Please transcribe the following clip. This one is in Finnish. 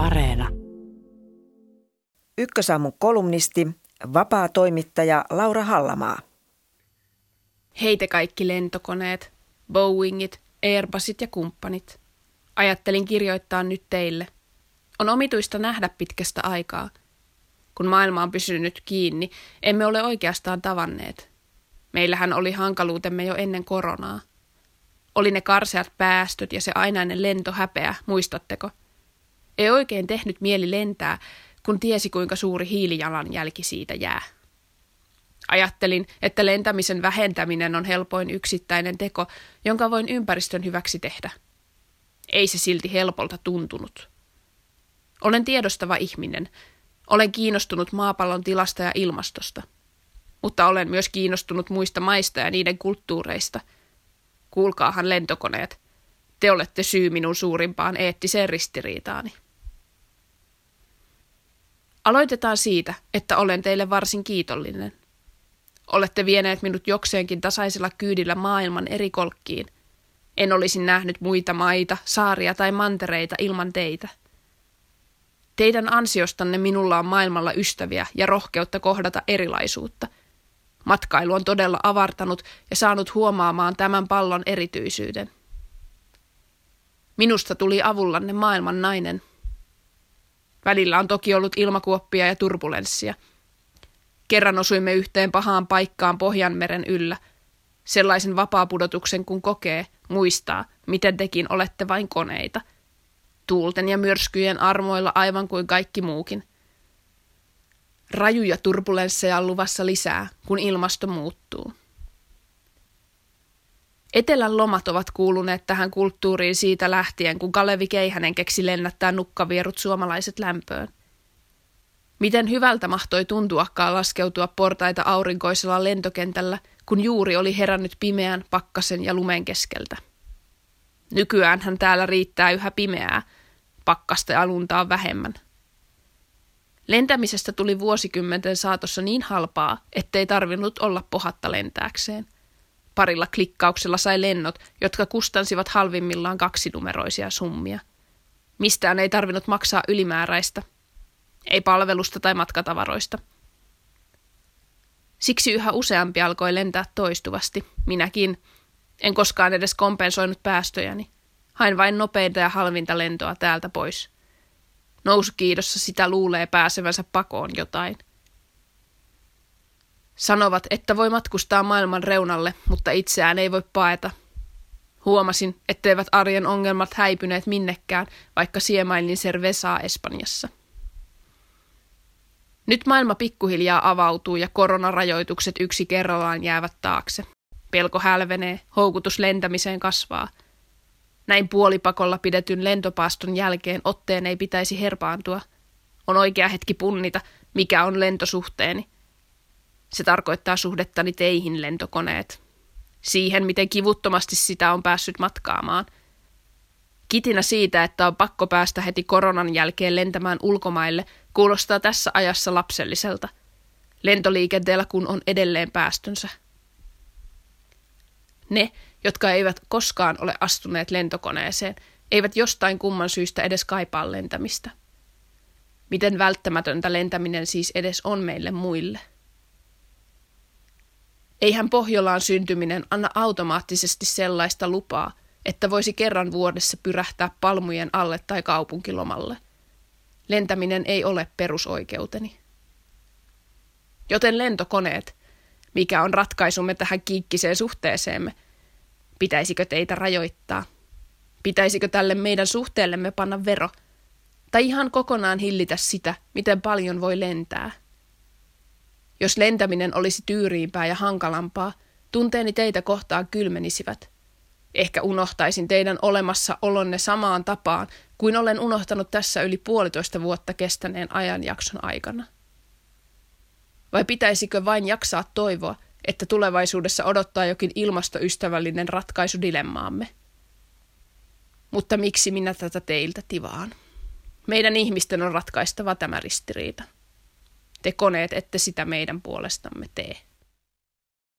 Areena. Ykkösaamun kolumnisti, vapaa toimittaja Laura Hallamaa. Heitä kaikki lentokoneet, Boeingit, Airbusit ja kumppanit. Ajattelin kirjoittaa nyt teille. On omituista nähdä pitkästä aikaa. Kun maailma on pysynyt kiinni, emme ole oikeastaan tavanneet. Meillähän oli hankaluutemme jo ennen koronaa. Oli ne karseat päästöt ja se ainainen lentohäpeä, muistatteko? Ei oikein tehnyt mieli lentää, kun tiesi kuinka suuri hiilijalanjälki siitä jää. Ajattelin, että lentämisen vähentäminen on helpoin yksittäinen teko, jonka voin ympäristön hyväksi tehdä. Ei se silti helpolta tuntunut. Olen tiedostava ihminen. Olen kiinnostunut maapallon tilasta ja ilmastosta. Mutta olen myös kiinnostunut muista maista ja niiden kulttuureista. Kuulkaahan lentokoneet. Te olette syy minun suurimpaan eettiseen ristiriitaani. Aloitetaan siitä, että olen teille varsin kiitollinen. Olette vieneet minut jokseenkin tasaisella kyydillä maailman eri kolkkiin. En olisi nähnyt muita maita, saaria tai mantereita ilman teitä. Teidän ansiostanne minulla on maailmalla ystäviä ja rohkeutta kohdata erilaisuutta. Matkailu on todella avartanut ja saanut huomaamaan tämän pallon erityisyyden. Minusta tuli avullanne maailman nainen. Välillä on toki ollut ilmakuoppia ja turbulenssia – Kerran osuimme yhteen pahaan paikkaan Pohjanmeren yllä. Sellaisen vapaapudotuksen kun kokee, muistaa, miten tekin olette vain koneita. Tuulten ja myrskyjen armoilla aivan kuin kaikki muukin. Rajuja turbulensseja on luvassa lisää, kun ilmasto muuttuu. Etelän lomat ovat kuuluneet tähän kulttuuriin siitä lähtien, kun Kalevi Keihänen keksi lennättää nukkavierut suomalaiset lämpöön. Miten hyvältä mahtoi tuntuakaan laskeutua portaita aurinkoisella lentokentällä, kun juuri oli herännyt pimeän, pakkasen ja lumen keskeltä. Nykyään hän täällä riittää yhä pimeää, pakkasta ja luntaa vähemmän. Lentämisestä tuli vuosikymmenten saatossa niin halpaa, ettei tarvinnut olla pohatta lentääkseen. Parilla klikkauksella sai lennot, jotka kustansivat halvimmillaan kaksinumeroisia summia. Mistään ei tarvinnut maksaa ylimääräistä – ei palvelusta tai matkatavaroista. Siksi yhä useampi alkoi lentää toistuvasti, minäkin. En koskaan edes kompensoinut päästöjäni. Hain vain nopeinta ja halvinta lentoa täältä pois. Nousukiidossa sitä luulee pääsevänsä pakoon jotain. Sanovat, että voi matkustaa maailman reunalle, mutta itseään ei voi paeta. Huomasin, etteivät arjen ongelmat häipyneet minnekään, vaikka siemailin Cervesaa Espanjassa. Nyt maailma pikkuhiljaa avautuu ja koronarajoitukset yksi kerrallaan jäävät taakse. Pelko hälvenee, houkutus lentämiseen kasvaa. Näin puolipakolla pidetyn lentopaaston jälkeen otteen ei pitäisi herpaantua. On oikea hetki punnita, mikä on lentosuhteeni. Se tarkoittaa suhdettani teihin lentokoneet. Siihen, miten kivuttomasti sitä on päässyt matkaamaan – Kitinä siitä, että on pakko päästä heti koronan jälkeen lentämään ulkomaille, kuulostaa tässä ajassa lapselliselta. Lentoliikenteellä kun on edelleen päästönsä. Ne, jotka eivät koskaan ole astuneet lentokoneeseen, eivät jostain kumman syystä edes kaipaa lentämistä. Miten välttämätöntä lentäminen siis edes on meille muille? Eihän Pohjolaan syntyminen anna automaattisesti sellaista lupaa, että voisi kerran vuodessa pyrähtää palmujen alle tai kaupunkilomalle. Lentäminen ei ole perusoikeuteni. Joten lentokoneet, mikä on ratkaisumme tähän kiikkiseen suhteeseemme, pitäisikö teitä rajoittaa? Pitäisikö tälle meidän suhteellemme panna vero? Tai ihan kokonaan hillitä sitä, miten paljon voi lentää? Jos lentäminen olisi tyyriimpää ja hankalampaa, tunteeni teitä kohtaan kylmenisivät – Ehkä unohtaisin teidän olemassaolonne samaan tapaan kuin olen unohtanut tässä yli puolitoista vuotta kestäneen ajanjakson aikana. Vai pitäisikö vain jaksaa toivoa, että tulevaisuudessa odottaa jokin ilmastoystävällinen ratkaisu dilemmaamme? Mutta miksi minä tätä teiltä tivaan? Meidän ihmisten on ratkaistava tämä ristiriita. Te koneet ette sitä meidän puolestamme tee.